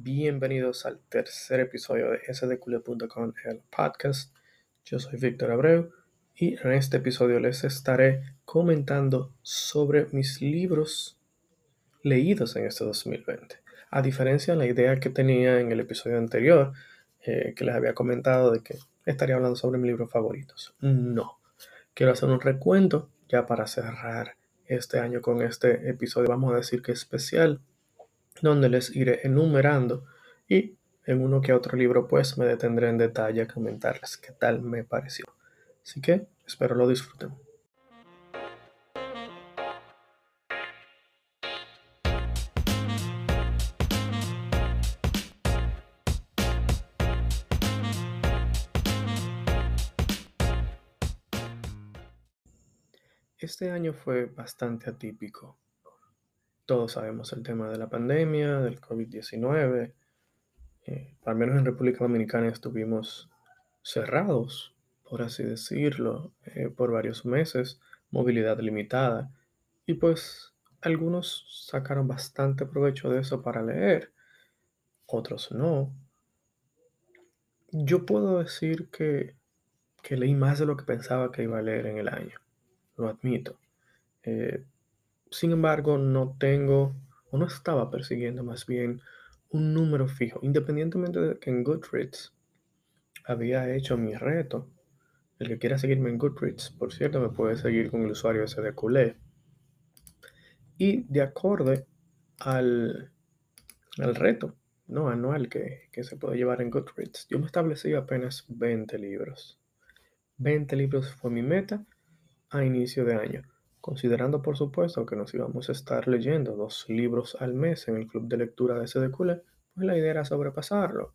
Bienvenidos al tercer episodio de sdcule.com, el podcast. Yo soy Víctor Abreu y en este episodio les estaré comentando sobre mis libros leídos en este 2020. A diferencia de la idea que tenía en el episodio anterior, eh, que les había comentado de que estaría hablando sobre mis libros favoritos. No. Quiero hacer un recuento ya para cerrar este año con este episodio, vamos a decir que especial donde les iré enumerando y en uno que otro libro pues me detendré en detalle a comentarles qué tal me pareció. Así que espero lo disfruten. Este año fue bastante atípico todos sabemos el tema de la pandemia, del COVID-19. Eh, al menos en República Dominicana estuvimos cerrados, por así decirlo, eh, por varios meses, movilidad limitada. Y pues algunos sacaron bastante provecho de eso para leer, otros no. Yo puedo decir que, que leí más de lo que pensaba que iba a leer en el año, lo admito. Eh, sin embargo, no tengo o no estaba persiguiendo más bien un número fijo, independientemente de que en Goodreads había hecho mi reto. El que quiera seguirme en Goodreads, por cierto, me puede seguir con el usuario ese de Culé. Y de acorde al, al reto no anual que, que se puede llevar en Goodreads, yo me establecí apenas 20 libros. 20 libros fue mi meta a inicio de año. Considerando por supuesto que nos íbamos a estar leyendo dos libros al mes en el club de lectura de SDQL, pues la idea era sobrepasarlo.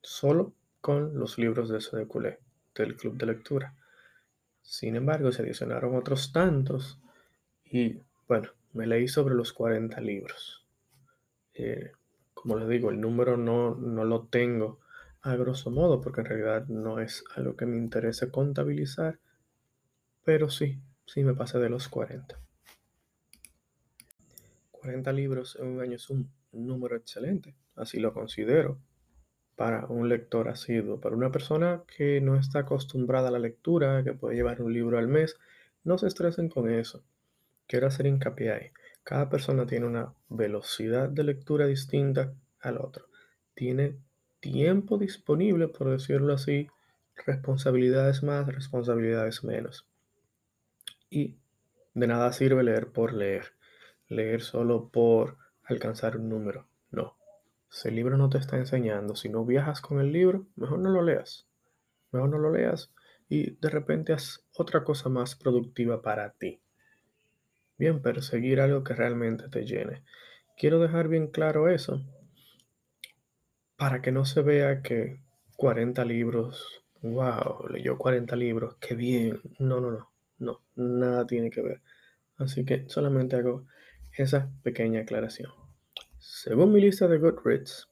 Solo con los libros de SDQL, del club de lectura. Sin embargo, se adicionaron otros tantos y bueno, me leí sobre los 40 libros. Eh, como les digo, el número no, no lo tengo a grosso modo porque en realidad no es algo que me interese contabilizar, pero sí, Sí, me pasé de los 40. 40 libros en un año es un, número excelente, así lo considero, para un lector asiduo. Para una persona que no está acostumbrada a la lectura, que puede llevar un libro al mes, no se estresen con eso. Quiero hacer hincapié ahí. Cada persona tiene una velocidad de lectura distinta al otro. Tiene tiempo disponible, por decirlo así, responsabilidades más, responsabilidades menos. Y de nada sirve leer por leer, leer solo por alcanzar un número. No. Si el libro no te está enseñando, si no viajas con el libro, mejor no lo leas. Mejor no lo leas y de repente haz otra cosa más productiva para ti. Bien, perseguir algo que realmente te llene. Quiero dejar bien claro eso para que no se vea que 40 libros, wow, leyó 40 libros, qué bien. No, no, no. No, nada tiene que ver. Así que solamente hago esa pequeña aclaración. Según mi lista de Goodreads,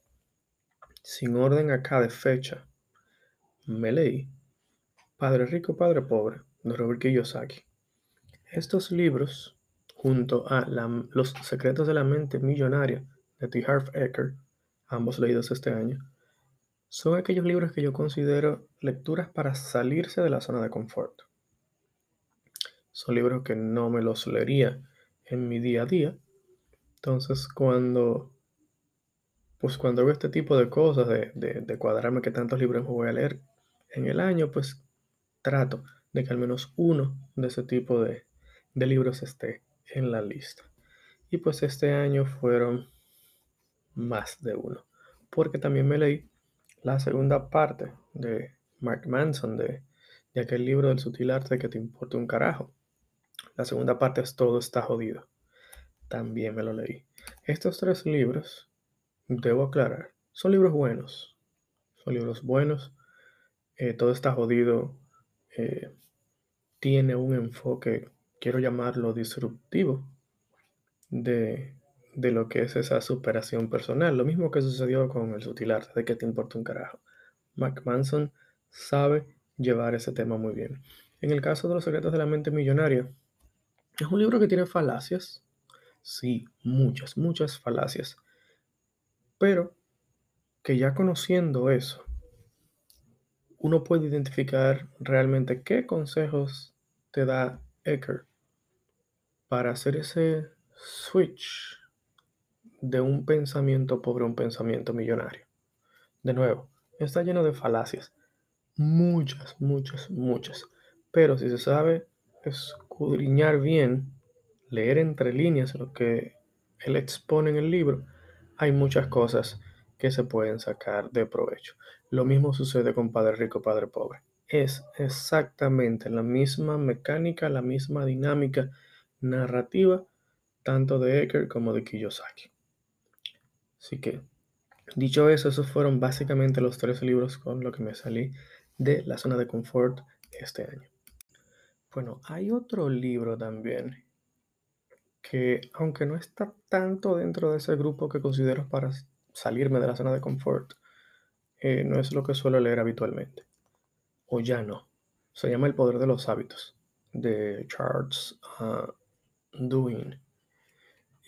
sin orden acá de fecha, me leí Padre Rico, Padre Pobre de Robert Kiyosaki. Estos libros, junto a Los Secretos de la Mente Millonaria de T. Harv Eker, ambos leídos este año, son aquellos libros que yo considero lecturas para salirse de la zona de confort. Son libros que no me los leería en mi día a día. Entonces, cuando, pues cuando hago este tipo de cosas, de, de, cuadrarme que tantos libros voy a leer en el año, pues trato de que al menos uno de ese tipo de, de libros esté en la lista. Y pues este año fueron más de uno, porque también me leí la segunda parte de Mark Manson, de, de aquel libro del sutil arte que te importa un carajo. La segunda parte es Todo está jodido. También me lo leí. Estos tres libros, debo aclarar, son libros buenos. Son libros buenos. Eh, todo está jodido. Eh, tiene un enfoque, quiero llamarlo disruptivo, de, de, lo que es esa superación personal. Lo mismo que sucedió con el sutil arte de que te importa un carajo. Mark Manson sabe llevar ese tema muy bien. En el caso de los secretos de la mente millonaria, es un libro que tiene falacias. Sí, muchas, muchas falacias. Pero que ya conociendo eso, uno puede identificar realmente qué consejos te da Ecker para hacer ese switch de un pensamiento pobre a un pensamiento millonario. De nuevo, está lleno de falacias. Muchas, muchas, muchas. Pero si se sabe escudriñar bien, leer entre líneas lo que él expone en el libro, hay muchas cosas que se pueden sacar de provecho. Lo mismo sucede con Padre Rico, Padre Pobre. Es exactamente la misma mecánica, la misma dinámica narrativa, tanto de Ecker como de Kiyosaki. Así que, dicho eso, esos fueron básicamente los tres libros con los que me salí de la zona de confort este año. Bueno, hay otro libro también que, aunque no está tanto dentro de ese grupo que considero para salirme de la zona de confort, eh, no es lo que suelo leer habitualmente. O ya no. Se llama El poder de los hábitos, de Charles uh,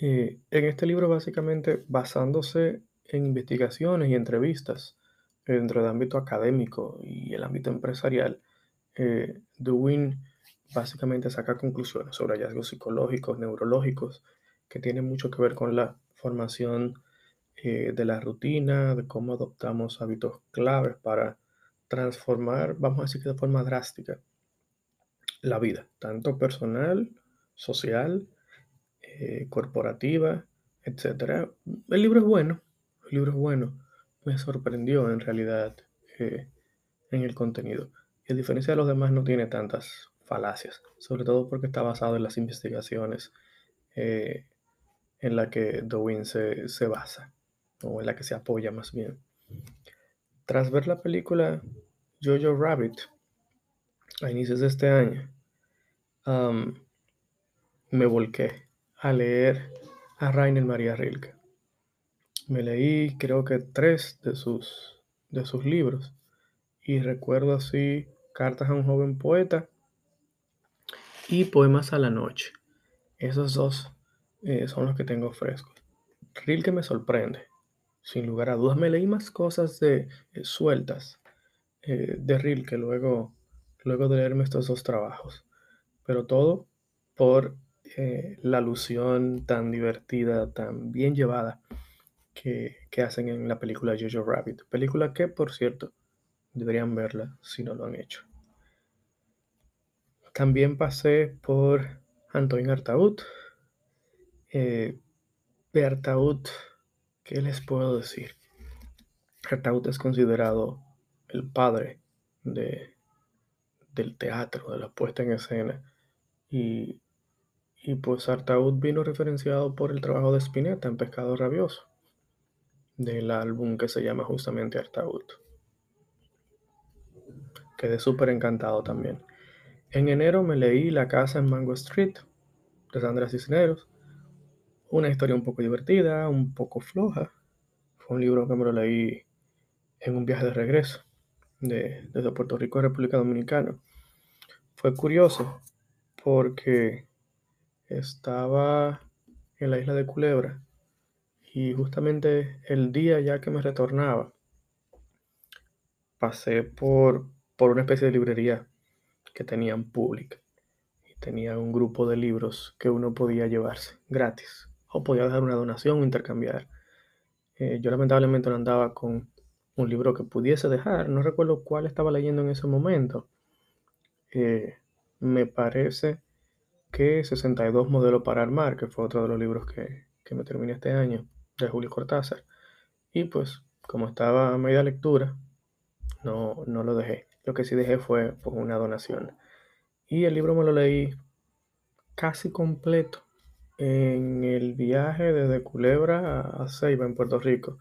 en este libro, básicamente basándose en investigaciones y entrevistas dentro del ámbito académico y el ámbito empresarial, eh, básicamente saca conclusiones sobre hallazgos psicológicos, neurológicos, que tienen mucho que ver con la formación eh, de la rutina, de cómo adoptamos hábitos claves para transformar, vamos a decir que de forma drástica, la vida, tanto personal, social, eh, corporativa, etc. El libro es bueno, el libro es bueno. Me sorprendió en realidad eh, en el contenido. Y a diferencia de los demás no tiene tantas falacias, sobre todo porque está basado en las investigaciones eh, en las que Darwin se, se, basa, o en la que se apoya más bien. Tras ver la película Jojo Rabbit a inicios de este año, me volqué a leer a Rainer María Rilke. Me leí creo que tres de sus, de sus libros y recuerdo así Cartas a un joven poeta y Poemas a la noche. Esos dos eh, son los que tengo frescos. Rilke me sorprende, sin lugar a dudas. Me leí más cosas de eh, sueltas eh, de Rilke luego, luego de leerme estos dos trabajos, pero todo por eh, la alusión tan divertida, tan bien llevada que, hacen en la película Jojo Rabbit. Película que, por cierto, deberían verla si no lo han hecho. También pasé por Antoine Artaud. Eh, de Artaud, ¿qué les puedo decir? Artaud es considerado el padre de, del teatro, de la puesta en escena. Y y pues Artaud vino referenciado por el trabajo de Spinetta en Pescado Rabioso, del álbum que se llama justamente Artaud. Quedé súper encantado también. En enero me leí La casa en Mango Street de Sandra Cisneros. Una historia un poco divertida, un poco floja. Fue un libro que me lo leí en un viaje de regreso de, desde Puerto Rico a República Dominicana. Fue curioso porque estaba en la isla de Culebra y justamente el día ya que me retornaba, pasé por, por una especie de librería que tenían pública y tenía un grupo de libros que uno podía llevarse gratis o podía dejar una donación o intercambiar. Eh, yo lamentablemente no andaba con un libro que pudiese dejar, no recuerdo cuál estaba leyendo en ese momento. Eh, me parece que 62 Modelo para Armar, que fue otro de los libros que, me terminé este año, de Julio Cortázar. Y pues, como estaba a media lectura, no, no lo dejé. Lo que sí dejé fue una donación. Y el libro me lo leí casi completo en el viaje desde Culebra a Ceiba, en Puerto Rico,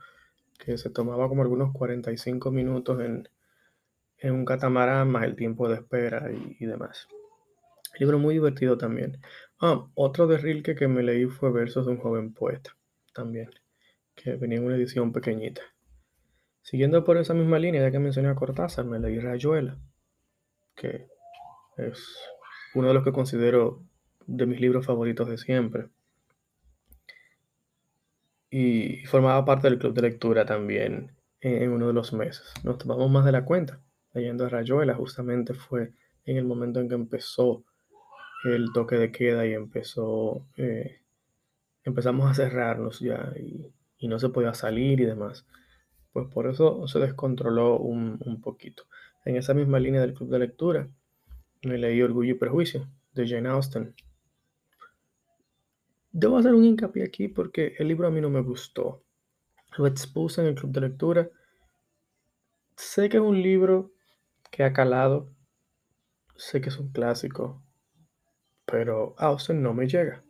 que se tomaba como algunos 45 minutos en, un catamarán, más el tiempo de espera y demás. Libro muy divertido también. Ah, otro de Rilke que me leí fue Versos de un joven poeta, también, que venía en una edición pequeñita. Siguiendo por esa misma línea, ya que mencioné a Cortázar, me leí Rayuela, que es uno de los que considero de mis libros favoritos de siempre. Y formaba parte del club de lectura también en uno de los meses. Nos tomamos más de la cuenta. Leyendo a Rayuela justamente fue en el momento en que empezó el toque de queda y empezó, eh, empezamos a cerrarnos ya y, no se podía salir y demás. Pues por eso se descontroló un, un poquito. En esa misma línea del club de lectura, me leí Orgullo y Prejuicio de Jane Austen. Debo hacer un hincapié aquí porque el libro a mí no me gustó. Lo expuse en el club de lectura. Sé que es un libro que ha calado. Sé que es un clásico. Pero Austen no me llega.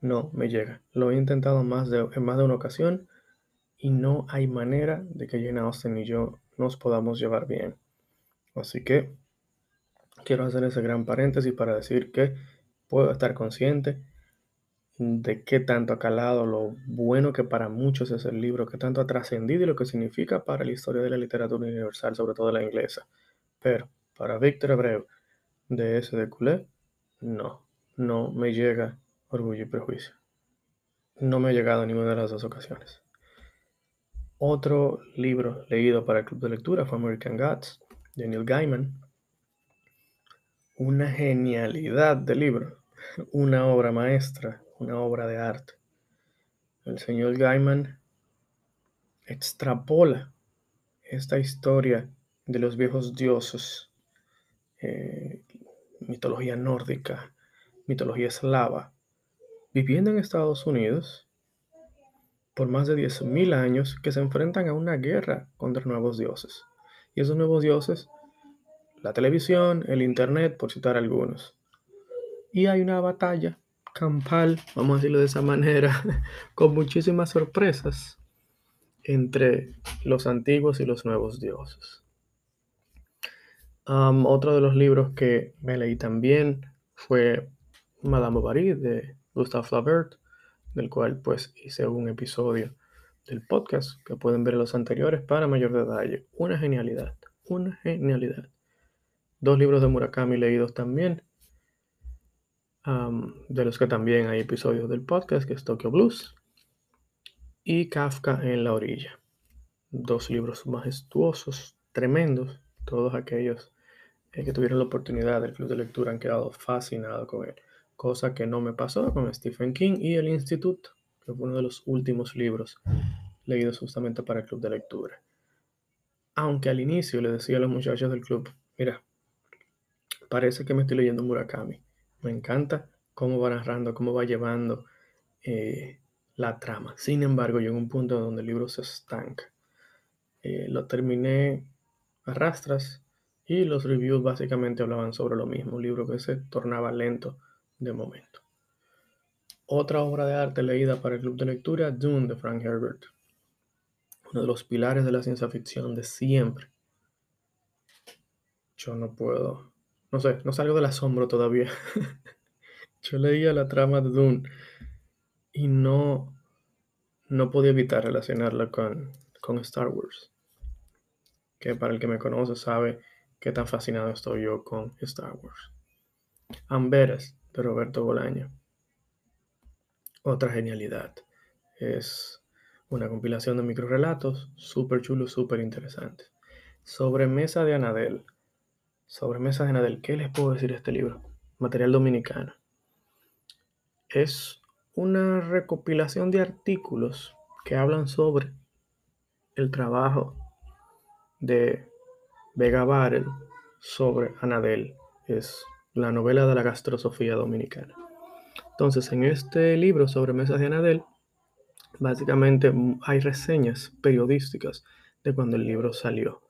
No me llega. Lo he intentado más de, en más de una ocasión y no hay manera de que Jane Austen y yo nos podamos llevar bien. Así que quiero hacer ese gran paréntesis para decir que puedo estar consciente de qué tanto ha calado, lo bueno que para muchos es el libro, qué tanto ha trascendido y lo que significa para la historia de la literatura universal, sobre todo la inglesa. Pero para Víctor Abreu, de ese de Culé, no, no me llega Orgullo y Prejuicio. No me ha llegado en ninguna de las dos ocasiones. Otro libro leído para el club de lectura fue American Gods, de Neil Gaiman. Una genialidad de libro, una obra maestra, una obra de arte. El señor Gaiman extrapola esta historia de los viejos dioses, eh, mitología nórdica, mitología eslava, viviendo en Estados Unidos por más de 10.000 años que se enfrentan a una guerra contra nuevos dioses. Y esos nuevos dioses, la televisión, el Internet, por citar algunos. Y hay una batalla campal, vamos a decirlo de esa manera, con muchísimas sorpresas entre los antiguos y los nuevos dioses. otro de los libros que me leí también fue Madame Bovary de Gustave Flaubert, del cual pues hice un episodio del podcast que pueden ver los anteriores para mayor detalle. Una genialidad, una genialidad. Dos libros de Murakami leídos también de los que también hay episodios del podcast, que es Tokyo Blues, y Kafka en la orilla. Dos libros majestuosos, tremendos, todos aquellos eh, que tuvieron la oportunidad del club de lectura han quedado fascinados con él, cosa que no me pasó con Stephen King y El Instituto, que fue uno de los últimos libros leídos justamente para el club de lectura. Aunque al inicio le decía a los muchachos del club, mira, parece que me estoy leyendo Murakami me encanta cómo va narrando, cómo va llevando eh, la trama. Sin embargo, llegó un punto donde el libro se estanca. Eh, lo terminé a rastras y los reviews básicamente hablaban sobre lo mismo, un libro que se tornaba lento de momento. Otra obra de arte leída para el club de lectura, Dune de Frank Herbert, uno de los pilares de la ciencia ficción de siempre. Yo no puedo no sé, no salgo del asombro todavía. Yo leía la trama de Dune y no, no podía evitar relacionarla con, con Star Wars. Que para el que me conoce sabe qué tan fascinado estoy yo con Star Wars. Amberes Roberto Bolaño. Otra genialidad. Es una compilación de microrelatos súper chulos, súper interesantes. Sobremesa de Anadel Sobremesa de Nadel. ¿Qué les puedo decir de este libro? Material dominicano. Es una recopilación de artículos que hablan sobre el trabajo de Vega Barrel sobre Anadel. Es la novela de la gastrosofía dominicana. Entonces, en este libro sobre mesas de Anadel, básicamente hay reseñas periodísticas de cuando el libro salió.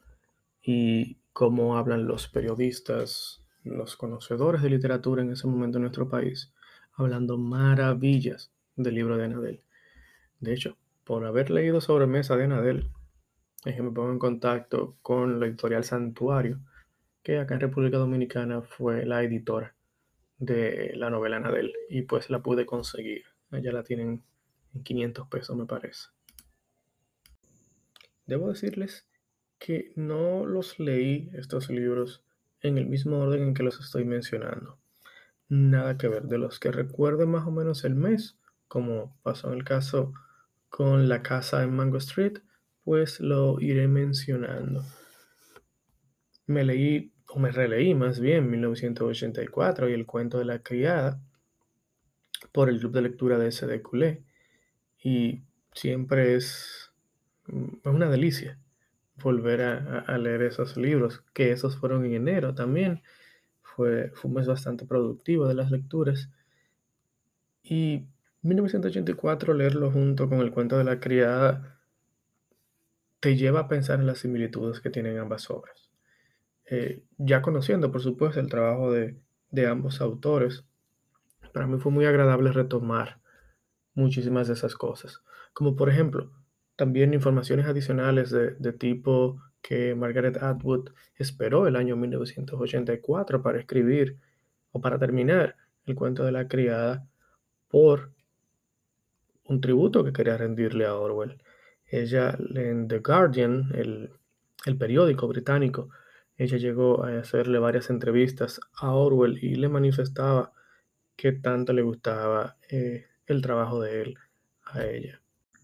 Y cómo hablan los periodistas, los conocedores de literatura en ese momento en nuestro país, hablando maravillas del libro de Anadel. De hecho, por haber leído sobre Mesa de Anadel, es que me pongo en contacto con la editorial Santuario, que acá en República Dominicana fue la editora de la novela Anadel, y pues la pude conseguir. Allá la tienen en 500 pesos, me parece. Debo decirles que no los leí estos libros en el mismo orden en que los estoy mencionando. Nada que ver, de los que recuerde más o menos el mes, como pasó en el caso con La Casa en Mango Street, pues lo iré mencionando. Me leí, o me releí más bien, 1984 y el cuento de la criada por el club de lectura de SD Culé. Y siempre es una delicia volver a, leer esos libros, que esos fueron en enero también. Fue, fue un mes bastante productivo de las lecturas. Y 1984, leerlo junto con el cuento de la criada, te lleva a pensar en las similitudes que tienen ambas obras. Eh, ya conociendo, por supuesto, el trabajo de, ambos autores, para mí fue muy agradable retomar muchísimas de esas cosas. Como por ejemplo, también informaciones adicionales de, de tipo que Margaret Atwood esperó el año 1984 para escribir o para terminar el cuento de la criada por un tributo que quería rendirle a Orwell. Ella en The Guardian, el, periódico británico, ella llegó a hacerle varias entrevistas a Orwell y le manifestaba que tanto le gustaba eh, el trabajo de él a ella.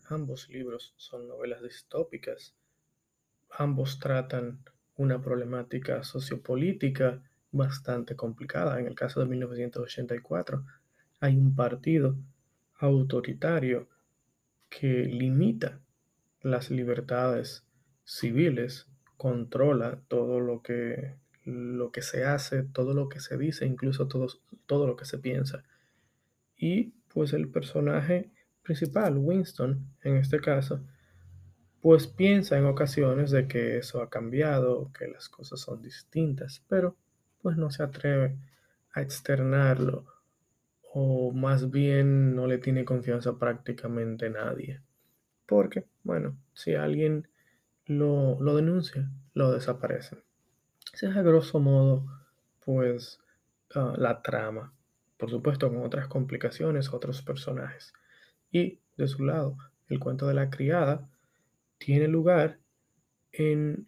Ambos libros son novelas distópicas. Ambos tratan una problemática sociopolítica bastante complicada. En el caso de 1984, hay un partido autoritario que limita las libertades civiles, controla todo lo que, lo que se hace, todo lo que se dice, incluso todo, todo lo que se piensa. Y pues el personaje principal, Winston, en este caso, pues piensa en ocasiones de que eso ha cambiado, que las cosas son distintas, pero pues no se atreve a externarlo o más bien no le tiene confianza prácticamente nadie. Porque, bueno, si alguien lo, denuncia, lo desaparecen. Ese es a grosso modo, pues, ah, la trama. Por supuesto, con otras complicaciones, otros personajes. Y, de su lado, el cuento de la criada tiene lugar en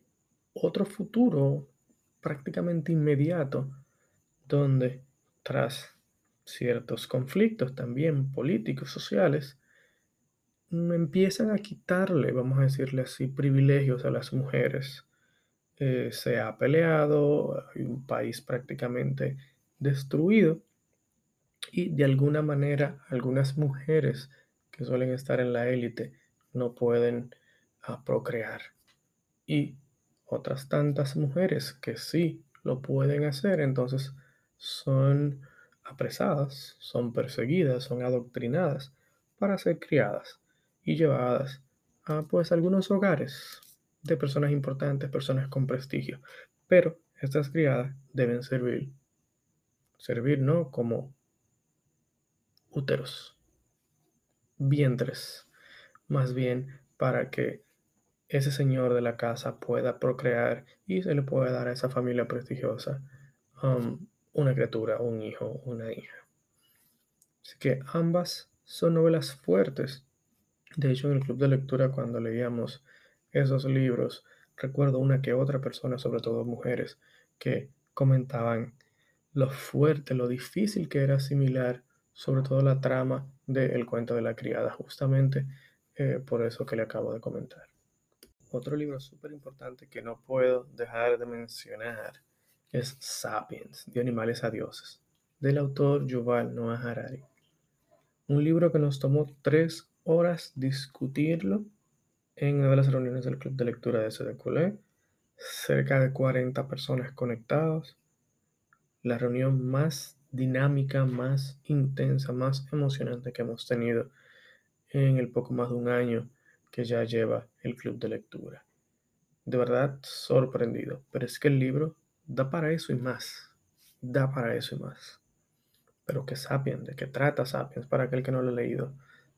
otro futuro prácticamente inmediato, donde tras ciertos conflictos también políticos, sociales, empiezan a quitarle, vamos a decirle así, privilegios a las mujeres. Eh, se ha peleado, hay un país prácticamente destruido y de alguna manera algunas mujeres que suelen estar en la élite no pueden procrear. Y otras tantas mujeres que sí lo pueden hacer, entonces son apresadas, son perseguidas, son adoctrinadas para ser criadas y llevadas a pues algunos hogares de personas importantes, personas con prestigio. Pero estas criadas deben servir, servir no como úteros, vientres, más bien para que ese señor de la casa pueda procrear y se le pueda dar a esa familia prestigiosa um, una criatura, un hijo, una hija. Así que ambas son novelas fuertes. De hecho, en el club de lectura, cuando leíamos esos libros, recuerdo una que otra persona, sobre todo mujeres, que comentaban lo fuerte, lo difícil que era asimilar, sobre todo la trama del cuento de la criada, justamente eh, por eso que le acabo de comentar. Otro libro súper importante que no puedo dejar de mencionar es Sapiens, de animales a dioses, del autor Yuval Noah Harari. Un libro que nos tomó tres horas discutirlo en una de las reuniones del club de lectura de SDQLE, cerca de 40 personas conectadas, la reunión más dinámica, más intensa, más emocionante que hemos tenido en el poco más de un año que ya lleva el club de lectura. De verdad sorprendido, pero es que el libro da para eso y más. Da para eso y más. Pero ¿qué Sapiens? ¿De qué trata Sapiens para aquel que no lo ha leído?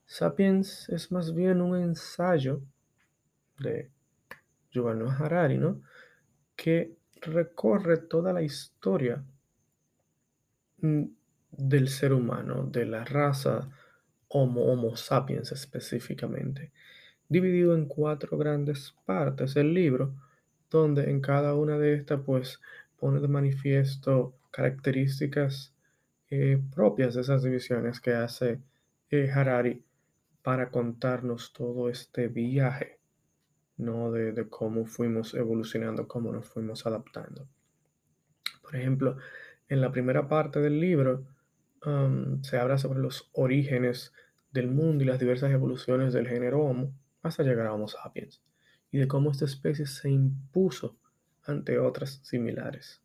Sapiens es más bien un ensayo de Yuval Noah Harari, ¿no? Que recorre toda la historia mm, del ser humano, de la raza Homo, Homo sapiens específicamente, dividido en cuatro grandes partes el libro, donde en cada una de estas pues pone de manifiesto características eh, propias de esas divisiones que hace eh, Harari para contarnos todo este viaje no de, cómo fuimos evolucionando, cómo nos fuimos adaptando. Por ejemplo, en la primera parte del libro um, se habla sobre los orígenes del mundo y las diversas evoluciones del género Homo hasta llegar a Homo sapiens y de cómo esta especie se impuso ante otras similares.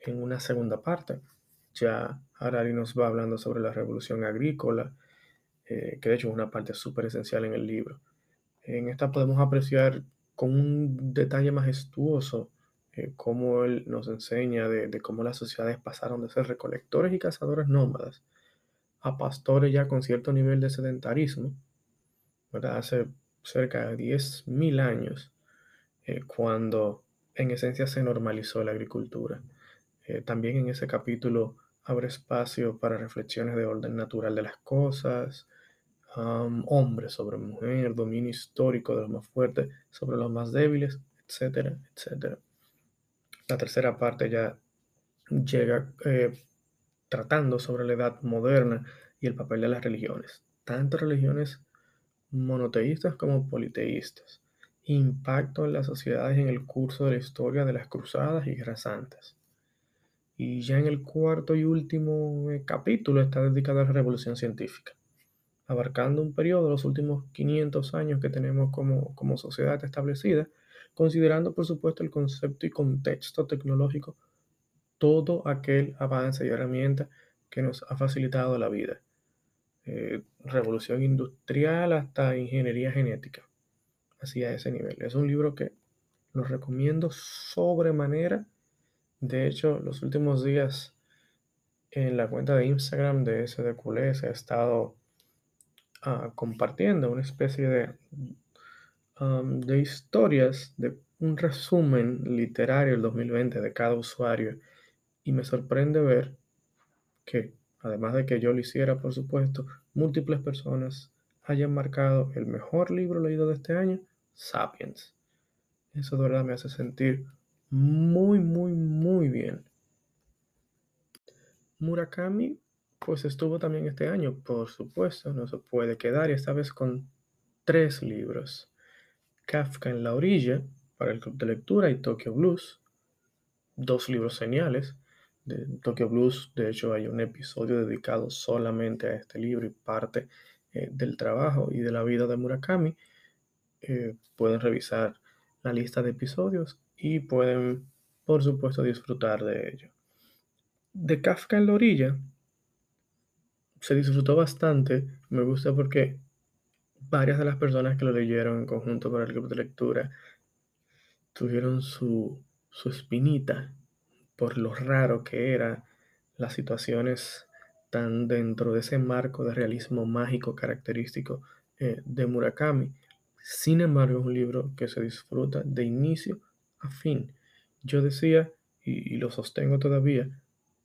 En una segunda parte, ya Harari nos va hablando sobre la revolución agrícola, eh, que de hecho es una parte súper esencial en el libro. En esta podemos apreciar con un detalle majestuoso eh, cómo él nos enseña de, cómo las sociedades pasaron de ser recolectores y cazadores nómadas a pastores ya con cierto nivel de sedentarismo, ¿verdad? Hace cerca de 10.000 años, eh, cuando en esencia se normalizó la agricultura. Eh, también en ese capítulo abre espacio para reflexiones de orden natural de las cosas, hombre sobre mujer, dominio histórico de los más fuertes sobre los más débiles, etcétera, etcétera. La tercera parte ya llega eh, tratando sobre la edad moderna y el papel de las religiones, tanto religiones monoteístas como politeístas, impacto en las sociedades en el curso de la historia de las cruzadas y guerras santas. Y ya en el cuarto y último eh, capítulo está dedicado a la revolución científica, abarcando un periodo de los últimos 500 años que tenemos como, como sociedad establecida, considerando por supuesto el concepto y contexto tecnológico, todo aquel avance y herramienta que nos ha facilitado la vida. Eh, revolución industrial hasta ingeniería genética. Así a ese nivel. Es un libro que lo recomiendo sobremanera. De hecho, los últimos días en la cuenta de Instagram de SDQL se ha estado ah, compartiendo una especie de, um, de historias, de un resumen literario del 2020 de cada usuario. Y me sorprende ver que además de que yo lo hiciera, por supuesto, múltiples personas hayan marcado el mejor libro leído de este año, Sapiens. Eso de verdad me hace sentir muy, muy, muy bien. Murakami, pues estuvo también este año, por supuesto, no se puede quedar, y esta vez con tres libros. Kafka en la orilla, para el club de lectura, y Tokyo Blues, dos libros señales de Tokyo Blues. De hecho, hay un episodio dedicado solamente a este libro y parte eh, del trabajo y de la vida de Murakami. Eh, pueden revisar la lista de episodios y pueden, por supuesto, disfrutar de ello. De Kafka en la orilla se disfrutó bastante. Me gusta porque varias de las personas que lo leyeron en conjunto para el grupo de lectura tuvieron su, su espinita por lo raro que eran las situaciones tan dentro de ese marco de realismo mágico característico eh, de Murakami. Sin embargo, es un libro que se disfruta de inicio a fin. Yo decía, y, y lo sostengo todavía,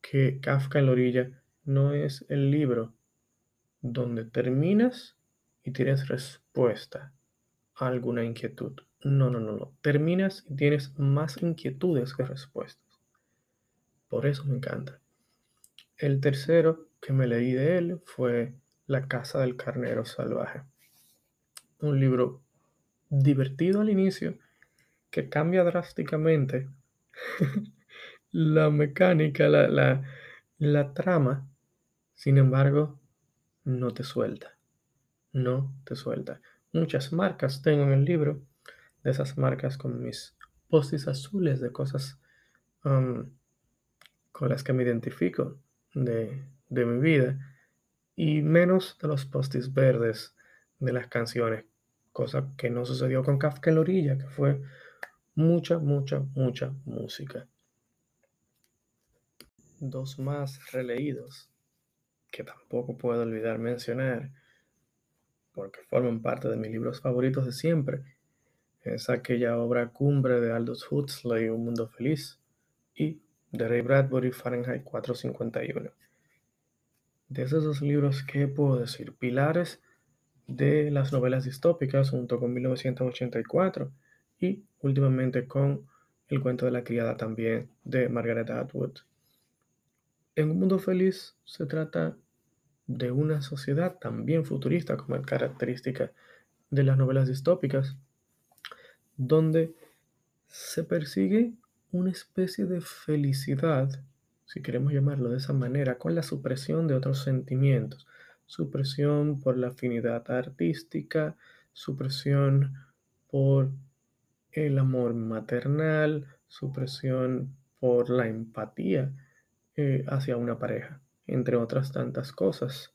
que Kafka en la orilla no es el libro donde terminas y tienes respuesta a alguna inquietud. No, no, no, no. Terminas y tienes más inquietudes que respuestas. Por eso me encanta. El tercero que me leí de él fue La Casa del Carnero Salvaje. Un libro divertido al inicio que cambia drásticamente la mecánica, la, la trama. Sin embargo, no te suelta. No te suelta. Muchas marcas tengo en el libro, de esas marcas con mis postis azules de cosas um, con las que me identifico de, mi vida y menos de los postis verdes de las canciones, cosa que no sucedió con Kafka en la orilla, que fue mucha, mucha, mucha música. Dos más releídos que tampoco puedo olvidar mencionar porque forman parte de mis libros favoritos de siempre. Es aquella obra cumbre de Aldous Huxley, Un Mundo Feliz, y de Ray Bradbury, Fahrenheit 451. De esos dos libros, ¿qué puedo decir? Pilares de las novelas distópicas, junto con 1984 y últimamente con El cuento de la criada también de Margaret Atwood. En un mundo feliz se trata de una sociedad también futurista, como es característica de las novelas distópicas, donde se persigue una especie de felicidad, si queremos llamarlo de esa manera, con la supresión de otros sentimientos. Supresión por la afinidad artística, supresión por el amor maternal, supresión por la empatía eh, hacia una pareja, entre otras tantas cosas.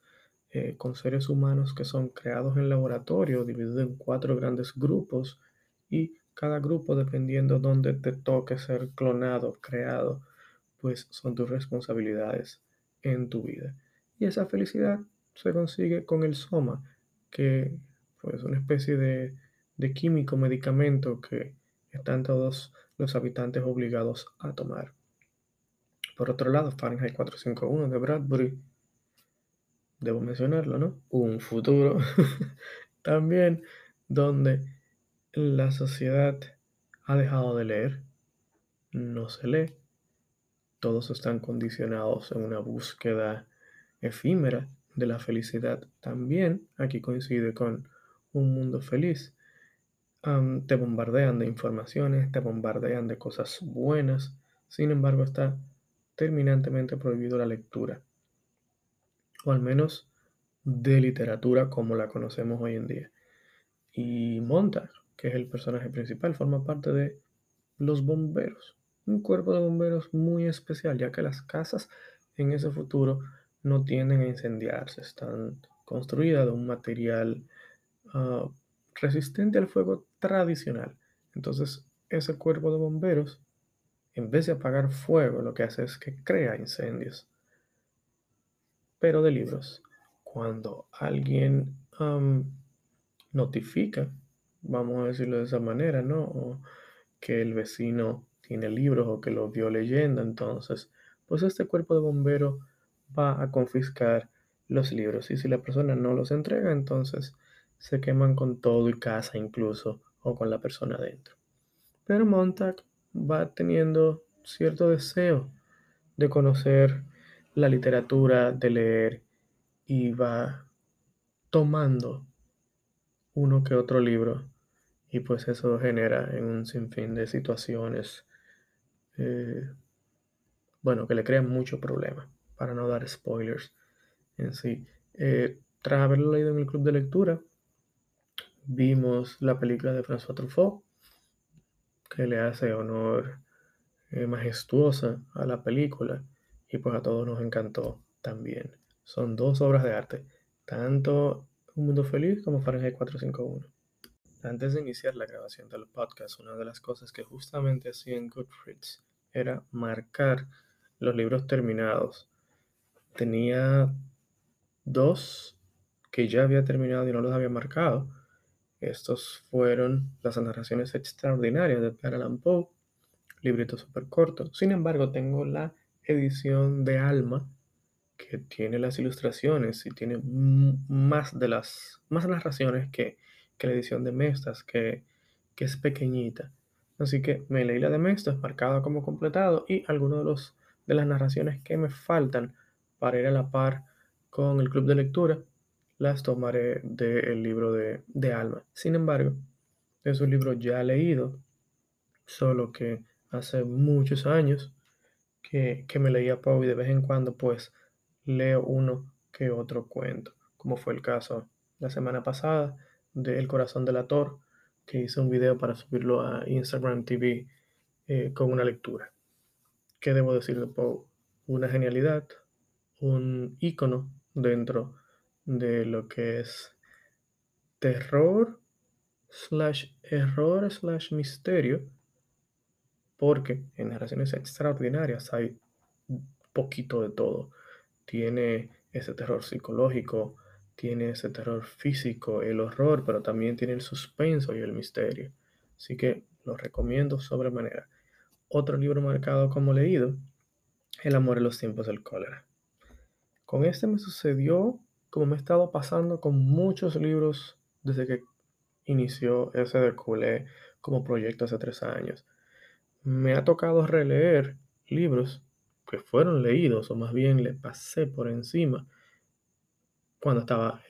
Eh, con seres humanos que son creados en laboratorio, divididos en cuatro grandes grupos y cada grupo, dependiendo dónde te toque ser clonado, creado, pues son tus responsabilidades en tu vida. Y esa felicidad se consigue con el soma, que pues una especie de químico, medicamento que están todos los habitantes obligados a tomar. Por otro lado, Fahrenheit 451 de Bradbury, debo mencionarlo, ¿no? Un futuro también donde la sociedad ha dejado de leer, no se lee, todos están condicionados en una búsqueda efímera de la felicidad. También aquí coincide con un mundo feliz te bombardean de informaciones, te bombardean de cosas buenas, sin embargo está terminantemente prohibido la lectura, o al menos de literatura como la conocemos hoy en día. Y Montag, que es el personaje principal, forma parte de los bomberos, un cuerpo de bomberos muy especial, ya que las casas en ese futuro no tienden a incendiarse, están construidas de un material uh, resistente al fuego tradicional. Entonces, ese cuerpo de bomberos, en vez de apagar fuego, lo que hace es que crea incendios. Pero de libros, cuando alguien notifica, vamos a decirlo de esa manera, ¿no? que el vecino tiene libros o que lo vio leyendo, entonces, pues este cuerpo de bombero va a confiscar los libros y si la persona no los entrega, entonces se queman con todo y casa incluso, o con la persona adentro. Pero Montag va teniendo cierto deseo de conocer la literatura, de leer, y va tomando uno que otro libro, y pues eso genera en un sinfín de situaciones, eh, bueno, que le crean mucho problema, para no dar spoilers en sí. Eh, tras haberlo leído en el club de lectura, vimos la película de François Truffaut, que le hace honor eh, majestuosa a la película y pues a todos nos encantó también. Son dos obras de arte, tanto Un Mundo Feliz como Fahrenheit 451. Antes de iniciar la grabación del podcast, una de las cosas que justamente hacía en Goodreads era marcar los libros terminados. Tenía dos que ya había terminado y no los había marcado estos fueron las narraciones extraordinarias de Edgar Allan Poe, librito súper corto. Sin embargo, tengo la edición de Alma, que tiene las ilustraciones y tiene más de las más narraciones que, la edición de Mestas, que, que, es pequeñita. Así que me leí la de Mestas, marcada como completado, y algunos de, los, de las narraciones que me faltan para ir a la par con el club de lectura las tomaré del libro de, Alma. Sin embargo, es un libro ya leído, solo que hace muchos años que, me leía Poe y de vez en cuando pues leo uno que otro cuento, como fue el caso la semana pasada de El corazón del ator, que hice un video para subirlo a Instagram TV eh, con una lectura. ¿Qué debo decir de Poe? Una genialidad, un icono dentro de lo que es terror slash error slash misterio, porque en narraciones extraordinarias hay poquito de todo. Tiene ese terror psicológico, tiene ese terror físico, el horror, pero también tiene el suspenso y el misterio. Así que lo recomiendo sobremanera. Otro libro marcado como leído, El amor en los tiempos del cólera. Con este me sucedió como me he estado pasando con muchos libros desde que inició ese de como proyecto hace tres años. Me ha tocado releer libros que fueron leídos, o más bien le pasé por encima cuando estaba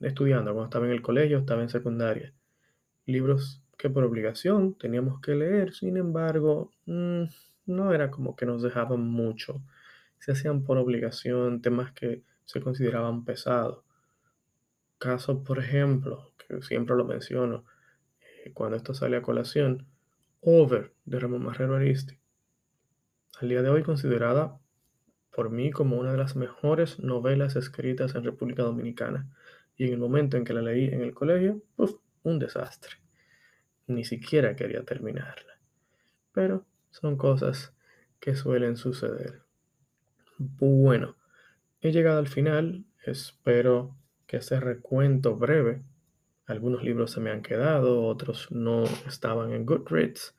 estudiando, cuando estaba en el colegio, estaba en secundaria. Libros que por obligación teníamos que leer, sin embargo, mm, no era como que nos dejaban mucho. Se hacían por obligación temas que se consideraban pesados. Caso, por ejemplo, que siempre lo menciono, eh, cuando esto sale a colación, Over de Ramón Marrero Aristi. Al día de hoy considerada por mí como una de las mejores novelas escritas en República Dominicana. Y en el momento en que la leí en el colegio, un desastre. Ni siquiera quería terminarla. Pero son cosas que suelen suceder. Bueno, he llegado al final. Espero que este recuento breve, algunos libros se me han quedado, otros no estaban en Goodreads,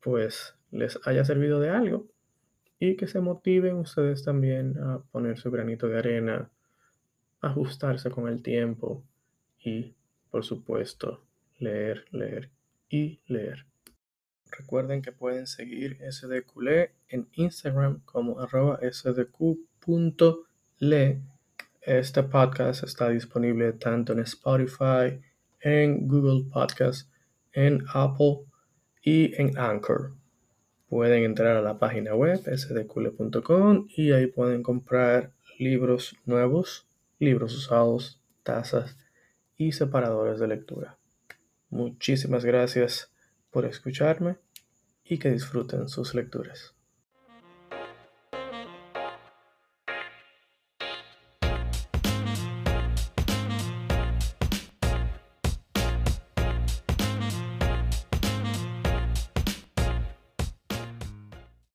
pues les haya servido de algo y que se motiven ustedes también a poner su granito de arena, ajustarse con el tiempo y, por supuesto, leer, leer y leer. Recuerden que pueden seguir SDQLE en Instagram como arroba sdq.le. Este podcast está disponible tanto en Spotify, en Google Podcast, en Apple y en Anchor pueden entrar a la página web sdcule.com y ahí pueden comprar libros nuevos, libros usados, tazas y separadores de lectura. Muchísimas gracias por escucharme y que disfruten sus lecturas.